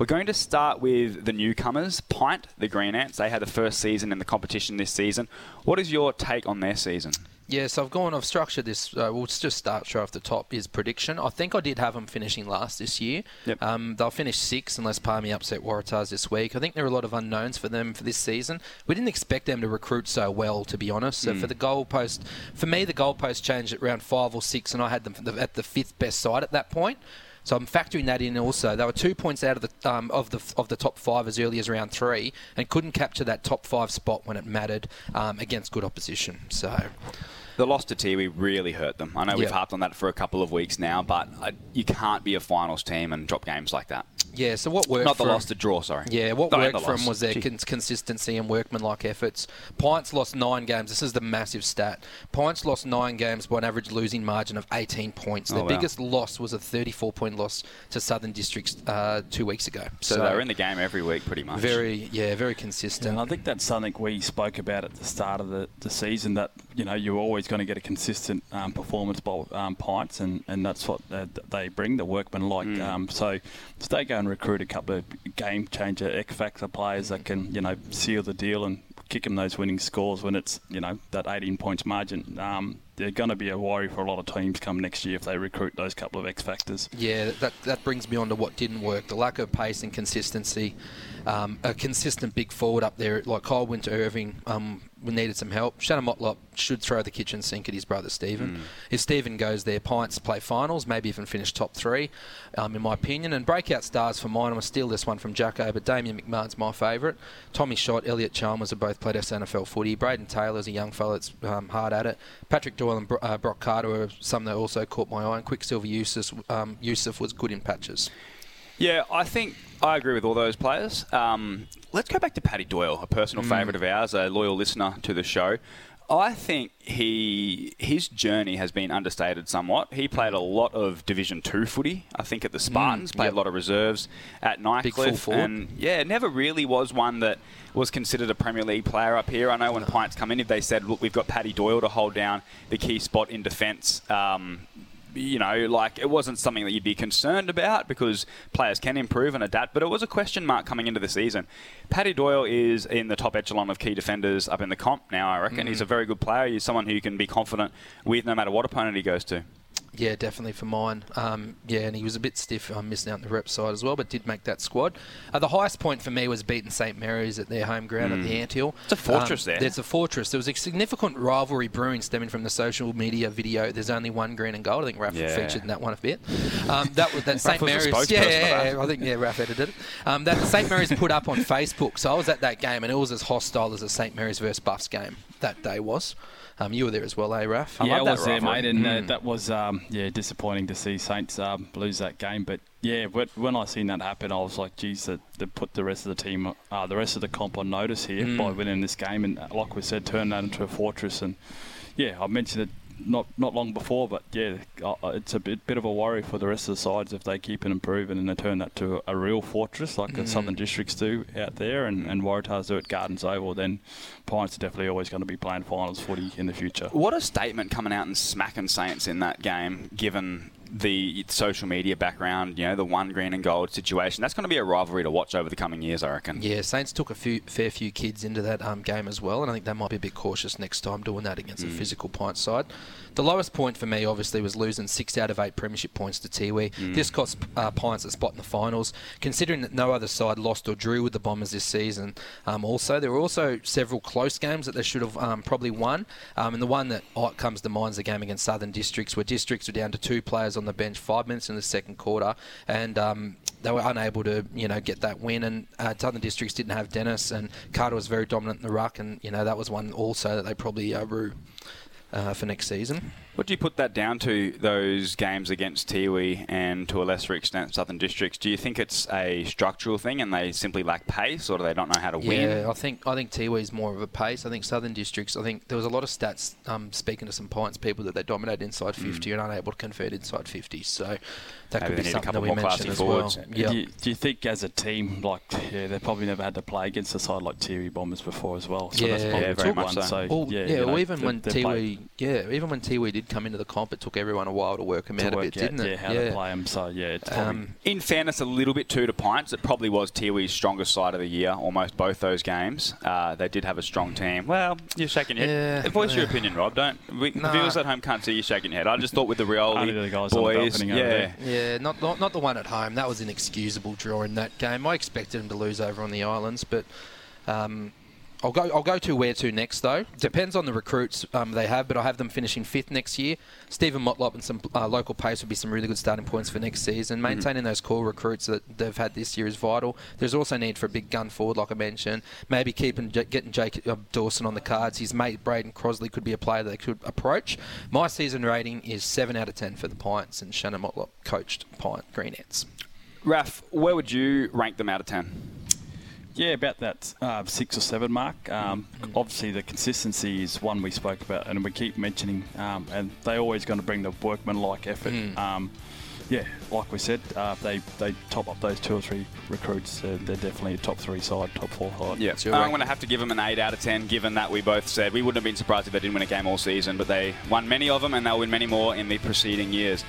We're going to start with the newcomers, Pint, the Green Ants. They had the first season in the competition this season. What is your take on their season? Yeah, so I've gone, I've structured this. Uh, we'll just start straight off the top. Is prediction. I think I did have them finishing last this year. Yep. Um, they'll finish sixth unless Palmy upset Waratahs this week. I think there are a lot of unknowns for them for this season. We didn't expect them to recruit so well, to be honest. So for the goalpost, for me, the goalpost changed at around five or six, and I had them at the fifth best side at that point. So I'm factoring that in also. They were two points out of the um, of the of the top five as early as round three, and couldn't capture that top five spot when it mattered um, against good opposition. So The loss to Tiwi really hurt them. I know we've harped on that for a couple of weeks now, but uh, you can't be a finals team and drop games like that. Yeah, so what worked? Not the for 'em- loss, the draw, sorry. Yeah, what No, worked the for them was their Gee. cons- consistency and workmanlike efforts. Pints lost nine games. This is the massive stat. Pints lost nine games by an average losing margin of 18 points. Their Oh, wow. biggest loss was a 34 point loss to Southern Districts uh, two weeks ago. So, they were in the game every week, pretty much. very, yeah, very Yeah, consistent. and I think that's something we spoke about at the start of the, the season that you know you're always going to get a consistent um, performance by um, Pints, and, and that's what uh, they bring the workmanlike. Mm. Um, so if they go and recruit a couple of game changer X factor players that can you know seal the deal and kick them those winning scores when it's you know that 18 points margin. Um, they're going to be a worry for a lot of teams come next year if they recruit those couple of X factors. Yeah, that, that brings me on to what didn't work. The lack of pace and consistency. Um, a consistent big forward up there, like Kyle Winter Irving, um, needed some help. Shannon Motlop should throw the kitchen sink at his brother Steven. If Steven goes there, Pints play finals, maybe even finish top three, um, in my opinion. And breakout stars for mine, I'm going to steal this one from Jacko, but Damien McMahon's my favourite. Tommy Schott, Elliot Chalmers have both played SANFL footy. Braden Taylor's a young fella that's um, hard at it. Patrick Doyle and Bro- uh, Brock Carter are some that also caught my eye. And Quicksilver Yusuf, um, Yusuf was good in patches. Yeah, I think I agree with all those players. Um, let's go back to Paddy Doyle, a personal favourite of ours, a loyal listener to the show. I think he his journey has been understated somewhat. He played a lot of Division Two footy. I think at the Spartans, played yep. a lot of reserves at Nightcliff, and yeah, never really was one that was considered a Premier League player up here. I know when Pints come in, if they said, "Look, we've got Paddy Doyle to hold down the key spot in defence," um, you know, like it wasn't something that you'd be concerned about because players can improve and adapt, but it was a question mark coming into the season. Paddy Doyle is in the top echelon of key defenders up in the comp now, I reckon. He's mm. a very good player. He's someone who you can be confident with no matter what opponent he goes to. Yeah, definitely for mine. Um, yeah, and he was a bit stiff, um, missing out on the rep side as well, but did make that squad. Uh, the highest point for me was beating St Mary's at their home ground at the Anthill. It's a fortress there. There's a fortress. There was a significant rivalry brewing stemming from the social media video. There's only one green and gold. I think Raph Yeah. featured in that one a bit. Um, that was that St Mary's. spokesperson Yeah, yeah, yeah, I think yeah, Raph edited it. Um, that St Mary's put up on Facebook. So I was at that game, and it was as hostile as a St Mary's versus Buffs game that day was. Um, you were there as well, eh, Raph? I yeah, love I that was there, mate, and Mm. uh, that was um, yeah disappointing to see Saints um, lose that game. But yeah, when I seen that happen, I was like, geez, that they put the rest of the team, uh, the rest of the comp on notice here Mm. by winning this game, and uh, like we said, turn that into a fortress. And yeah, I mentioned it not not long before, but yeah, uh, uh, it's a bit bit of a worry for the rest of the sides if they keep it improving and they turn that to a, real fortress like the Mm. Southern Districts do out there, and, and Waratahs do at Gardens Oval. Then Pints are definitely always going to be playing finals footy in the future. What a statement coming out and smacking Saints in that game, given the social media background, you know, the one green and gold situation. That's going to be a rivalry to watch over the coming years, I reckon. Yeah, Saints took a few, fair few kids into that um, game as well, and I think they might be a bit cautious next time doing that against a physical pint side. The lowest point for me, obviously, was losing six out of eight premiership points to Tiwi. This cost uh, Pints a spot in the finals, considering that no other side lost or drew with the Bombers this season. Um, also, there were also several close games that they should have um, probably won, um, and the one that uh, comes to mind is the game against Southern Districts, where Districts were down to two players on the bench five minutes in the second quarter, and um, they were unable to, you know, get that win. And uh, Southern Districts didn't have Dennis, and Carter was very dominant in the ruck, and you know that was one also that they probably uh, rue uh, for next season. What do you put that down to, those games against Tiwi and to a lesser extent Southern Districts? Do you think it's a structural thing and they simply lack pace or do they don't know how to win? Yeah, I think I think Tiwi is more of a pace. I think Southern Districts. I think there was a lot of stats um, speaking to some Pints people that they dominate inside 50 and unable to convert inside 50. So that Maybe could be need a something couple that we more mention classy as forwards. well. Do, you, do you think as a team, like, yeah, they probably never had to play against a side like Tiwi Bombers before as well. So that's Yeah. probably Yeah, very much one. so. So, Well, yeah, yeah, you know, well, even they- when they Tiwi, yeah, even when Tiwi did come into the comp, it took everyone a while to work him to out a bit, out, didn't it? yeah, how to play them. So, yeah, it's probably, Um, In fairness, a little bit too to Pints. It probably was Tiwi's strongest side of the year, almost both those games. Uh, they did have a strong team. Well, you're shaking your head. Yeah, Voice your opinion, Rob. Don't. We, viewers at home can't see you shaking your head. I just thought with the Rioli the guys on the boys, over yeah. there. Yeah, not, not not the one at home. That was an excusable draw in that game. I expected him to lose over on the islands, but um, I'll go I'll go to where to next though. Depends on the recruits um, they have, but I have them finishing fifth next year. Steven Motlop and some uh, local pace would be some really good starting points for next season. Maintaining those core recruits that they've had this year is vital. There's also need for a big gun forward, like I mentioned. Maybe keeping getting Jake uh, Dawson on the cards. His mate Braden Crosley could be a player they could approach. My season rating is seven out of ten for the Pints and Shannon Motlop coached Pint Green Ants. Raf, where would you rank them out of 10? Yeah, about that uh, six or seven mark. Um, Obviously, the consistency is one we spoke about, and we keep mentioning, um, and they're always going to bring the workman-like effort. Um, yeah, like we said, uh, they they top up those two or three recruits. Uh, they're definitely a top three side, top four side. Yeah, your I'm going to have to give them an 8 out of 10, given that we both said we wouldn't have been surprised if they didn't win a game all season, but they won many of them and they'll win many more in the preceding years.